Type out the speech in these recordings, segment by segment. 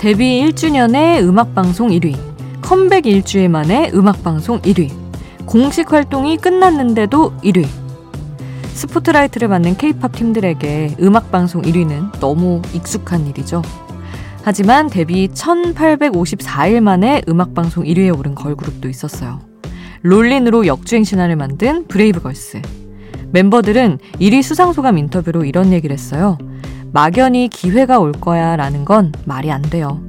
데뷔 1주년의 음악방송 1위, 컴백 1주일 만에 음악방송 1위, 공식 활동이 끝났는데도 1위. 스포트라이트를 받는 케이팝 팀들에게 음악방송 1위는 너무 익숙한 일이죠. 하지만 데뷔 1854일 만에 음악방송 1위에 오른 걸그룹도 있었어요. Rollin'으로 역주행 신화를 만든 브레이브걸스. 멤버들은 1위 수상소감 인터뷰로 이런 얘기를 했어요. 막연히 기회가 올 거야 라는 건 말이 안 돼요.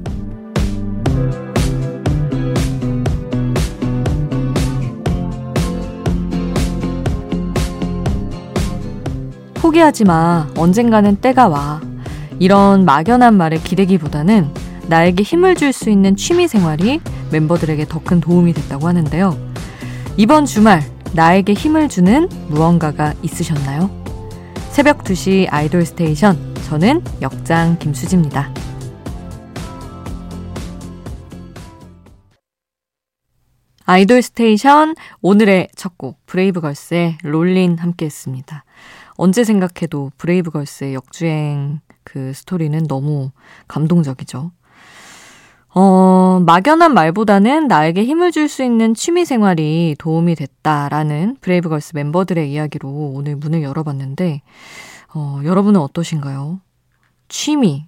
포기하지 마. 언젠가는 때가 와. 이런 막연한 말에 기대기보다는 나에게 힘을 줄 수 있는 취미 생활이 멤버들에게 더 큰 도움이 됐다고 하는데요. 이번 주말 나에게 힘을 주는 무언가가 있으셨나요? 새벽 2시 아이돌 station 저는 역장 김수지입니다. 아이돌 station 오늘의 첫 곡 브레이브걸스의 Rollin' 함께 했습니다. 언제 생각해도 브레이브걸스의 역주행 그 스토리는 너무 감동적이죠. 어, 막연한 말보다는 나에게 힘을 줄 수 있는 취미 생활이 도움이 됐다라는 브레이브걸스 멤버들의 이야기로 오늘 문을 열어봤는데, 어, 여러분은 어떠신가요? 취미.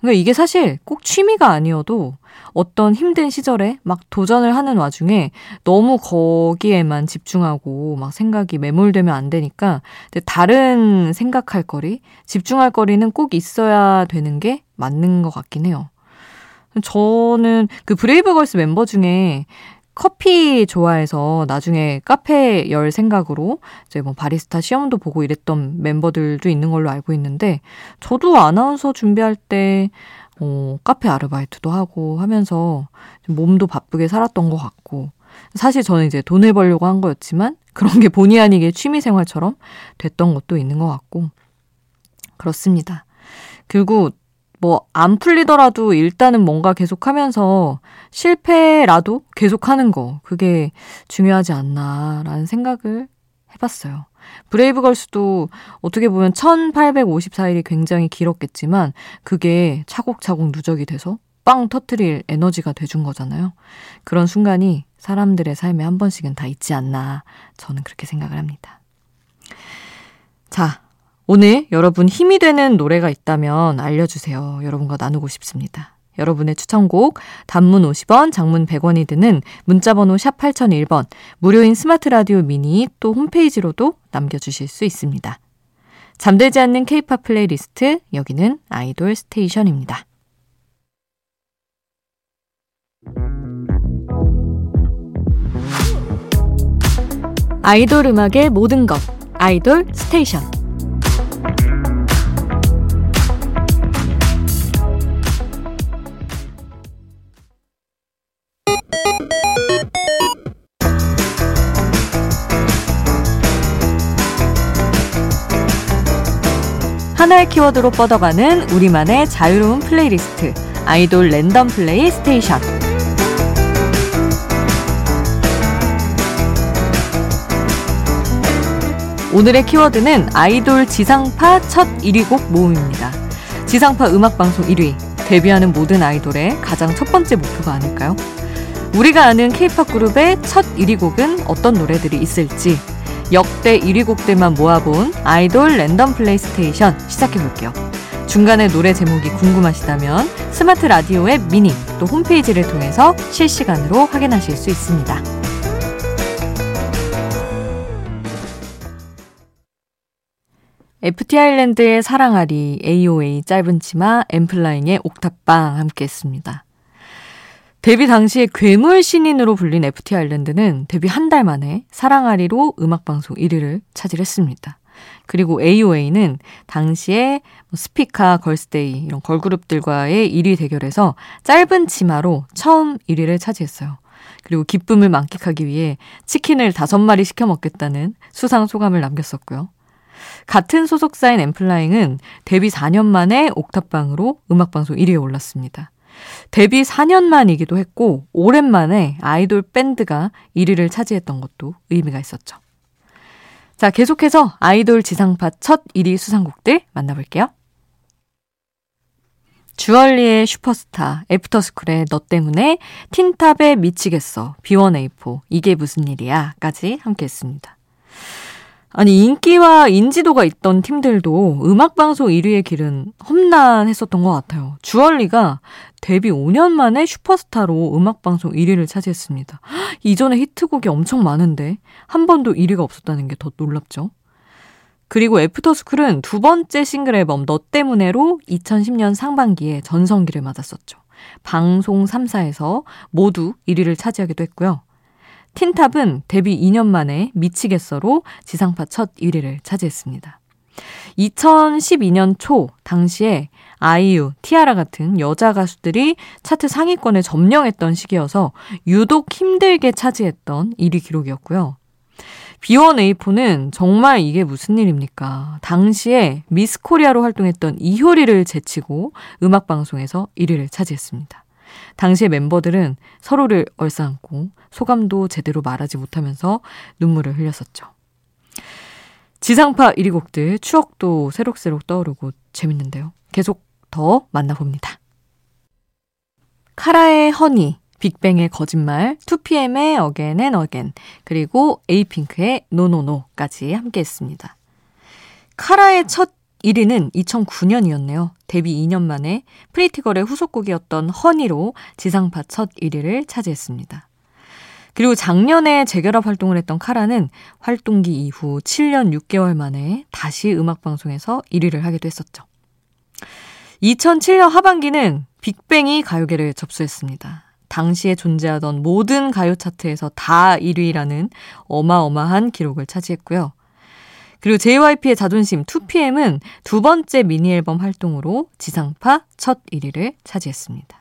그러니까 이게 사실 꼭 취미가 아니어도 어떤 힘든 시절에 막 도전을 하는 와중에 너무 거기에만 집중하고 막 생각이 매몰되면 안 되니까 다른 생각할 거리, 집중할 거리는 꼭 있어야 되는 게 맞는 것 같긴 해요. 저는 그 브레이브걸스 멤버 중에 커피 좋아해서 나중에 카페 열 생각으로 이제 뭐 바리스타 시험도 보고 이랬던 멤버들도 있는 걸로 알고 있는데 저도 아나운서 준비할 때 어, 카페 아르바이트도 하고 하면서 몸도 바쁘게 살았던 것 같고 사실 저는 이제 돈을 벌려고 한 거였지만 그런 게 본의 아니게 취미 생활처럼 됐던 것도 있는 것 같고 그렇습니다. 그리고 뭐 안 풀리더라도 일단은 뭔가 계속하면서 실패라도 계속하는 거 그게 중요하지 않나라는 생각을 해봤어요. 브레이브걸스도 어떻게 보면 1854일이 굉장히 길었겠지만 그게 차곡차곡 누적이 돼서 빵 터트릴 에너지가 돼준 거잖아요. 그런 순간이 사람들의 삶에 한 번씩은 다 있지 않나 저는 그렇게 생각을 합니다. 자, 오늘 여러분 힘이 되는 노래가 있다면 알려주세요. 여러분과 나누고 싶습니다. 여러분의 추천곡 단문 50원, 장문 100원이 드는 문자번호 샵 8001번 무료인 스마트 라디오 미니 또 홈페이지로도 남겨주실 수 있습니다. 잠들지 않는 케이팝 플레이리스트 여기는 아이돌 station입니다. 아이돌 음악의 모든 것 아이돌 station 하나의 키워드로 뻗어가는 우리만의 자유로운 플레이리스트 아이돌 랜덤 플레이 스테이션 오늘의 키워드는 아이돌 지상파 첫 1위 곡 모음입니다. 지상파 음악방송 1위, 데뷔하는 모든 아이돌의 가장 첫 번째 목표가 아닐까요? 우리가 아는 케이팝 그룹의 첫 1위 곡은 어떤 노래들이 있을지 역대 1위 곡들만 모아본 아이돌 랜덤 플레이스테이션 시작해볼게요. 중간에 노래 제목이 궁금하시다면 스마트 라디오 앱 미니 또 홈페이지를 통해서 실시간으로 확인하실 수 있습니다. FT 아일랜드의 사랑앓이, AOA 짧은 치마, 엔플라잉의 옥탑방 함께 했습니다. 데뷔 당시에 괴물 신인으로 불린 FT 아일랜드는 데뷔 한 달 만에 사랑앓이로 음악방송 1위를 차지했습니다. 그리고 AOA는 당시에 뭐 스피카, 걸스데이 이런 걸그룹들과의 1위 대결에서 짧은 치마로 처음 1위를 차지했어요. 그리고 기쁨을 만끽하기 위해 치킨을 다섯 마리 시켜 먹겠다는 수상 소감을 남겼었고요. 같은 소속사인 엠플라잉은 데뷔 4년 만에 옥탑방으로 음악방송 1위에 올랐습니다. 데뷔 4년 만이기도 했고 오랜만에 아이돌 밴드가 1위를 차지했던 것도 의미가 있었죠. 자, 계속해서 아이돌 지상파 첫 1위 수상곡들 만나볼게요. 주얼리의 슈퍼스타, 애프터스쿨의 너 때문에, 틴탑의 미치겠어, B1A4, 이게 무슨 일이야, 까지 함께 했습니다. 아니, 인기와 인지도가 있던 팀들도 음악 방송 1위의 길은 험난했었던 것 같아요. 주얼리가 데뷔 5년 만에 슈퍼스타로 음악 방송 1위를 차지했습니다. 이전에 히트곡이 엄청 많은데 한 번도 1위가 없었다는 게 더 놀랍죠. 그리고 애프터스쿨은 두 번째 싱글 앨범 너 때문에로 2010년 상반기에 전성기를 맞았었죠. 방송 3사에서 모두 1위를 차지하기도 했고요. 틴탑은 데뷔 2년 만에 미치겠어로 지상파 첫 1위를 차지했습니다. 2012년 초 당시에 아이유, 티아라 같은 여자 가수들이 차트 상위권을 점령했던 시기여서 유독 힘들게 차지했던 1위 기록이었고요. B1A4는 정말 이게 무슨 일입니까? 당시에 미스 코리아로 활동했던 이효리를 제치고 음악방송에서 1위를 차지했습니다. 당시의 멤버들은 서로를 얼싸안고 소감도 제대로 말하지 못하면서 눈물을 흘렸었죠. 지상파 1위 곡들 추억도 새록새록 떠오르고 재밌는데요. 계속 더 만나봅니다. 카라의 Honey, 빅뱅의 거짓말, 2PM의 Again and Again, 그리고 에이핑크의 NoNoNo까지 함께 했습니다. 카라의 첫 1위는 2009년이었네요. 데뷔 2년 만에 Pretty Girl의 후속곡이었던 Honey로 지상파 첫 1위를 차지했습니다. 그리고 작년에 재결합 활동을 했던 카라는 활동기 이후 7년 6개월 만에 다시 음악방송에서 1위를 하기도 했었죠. 2007년 하반기는 빅뱅이 가요계를 접수했습니다. 당시에 존재하던 모든 가요 차트에서 다 1위라는 어마어마한 기록을 차지했고요. 그리고 JYP의 자존심 2PM은 두 번째 미니 앨범 활동으로 지상파 첫 1위를 차지했습니다.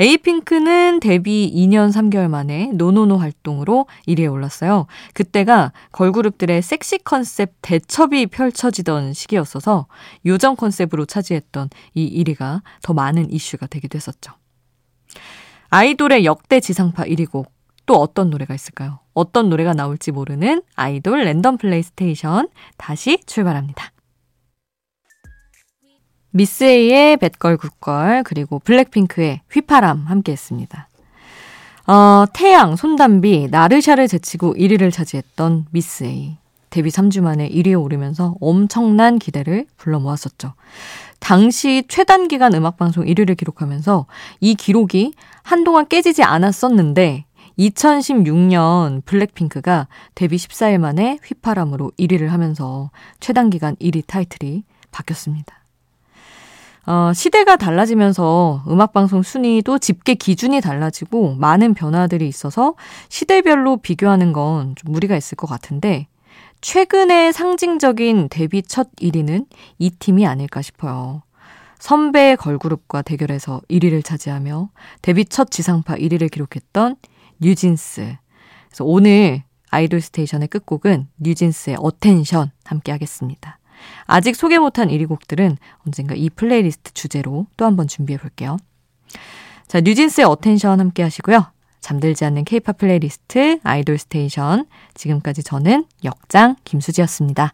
에이핑크는 데뷔 2년 3개월 만에 NoNoNo 활동으로 1위에 올랐어요. 그때가 걸그룹들의 섹시 컨셉 대첩이 펼쳐지던 시기였어서 요정 컨셉으로 차지했던 이 1위가 더 많은 이슈가 되기도 했었죠. 아이돌의 역대 지상파 1위 곡. 또 어떤 노래가 있을까요? 어떤 노래가 나올지 모르는 아이돌 랜덤 플레이스테이션 다시 출발합니다. 미스 A의 Bad Girl Good Girl 그리고 블랙핑크의 휘파람 함께 했습니다. 어, 태양, 손담비, 나르샤를 제치고 1위를 차지했던 미스 A. 데뷔 3주 만에 1위에 오르면서 엄청난 기대를 불러 모았었죠. 당시 최단 기간 음악방송 1위를 기록하면서 이 기록이 한동안 깨지지 않았었는데 2016년 블랙핑크가 데뷔 14일 만에 휘파람으로 1위를 하면서 최단 기간 1위 타이틀이 바뀌었습니다. 어, 시대가 달라지면서 음악방송 순위도 집계 기준이 달라지고 많은 변화들이 있어서 시대별로 비교하는 건 좀 무리가 있을 것 같은데 최근의 상징적인 데뷔 첫 1위는 이 팀이 아닐까 싶어요. 선배 걸그룹과 대결해서 1위를 차지하며 데뷔 첫 지상파 1위를 기록했던 뉴진스. 그래서 오늘 아이돌 스테이션의 끝곡은 뉴진스의 Attention 함께 하겠습니다. 아직 소개 못한 1위 곡들은 언젠가 이 플레이리스트 주제로 또 한번 준비해 볼게요. 자, 뉴진스의 Attention 함께 하시고요. 잠들지 않는 케이팝 플레이리스트 아이돌 스테이션. 지금까지 저는 역장 김수지였습니다.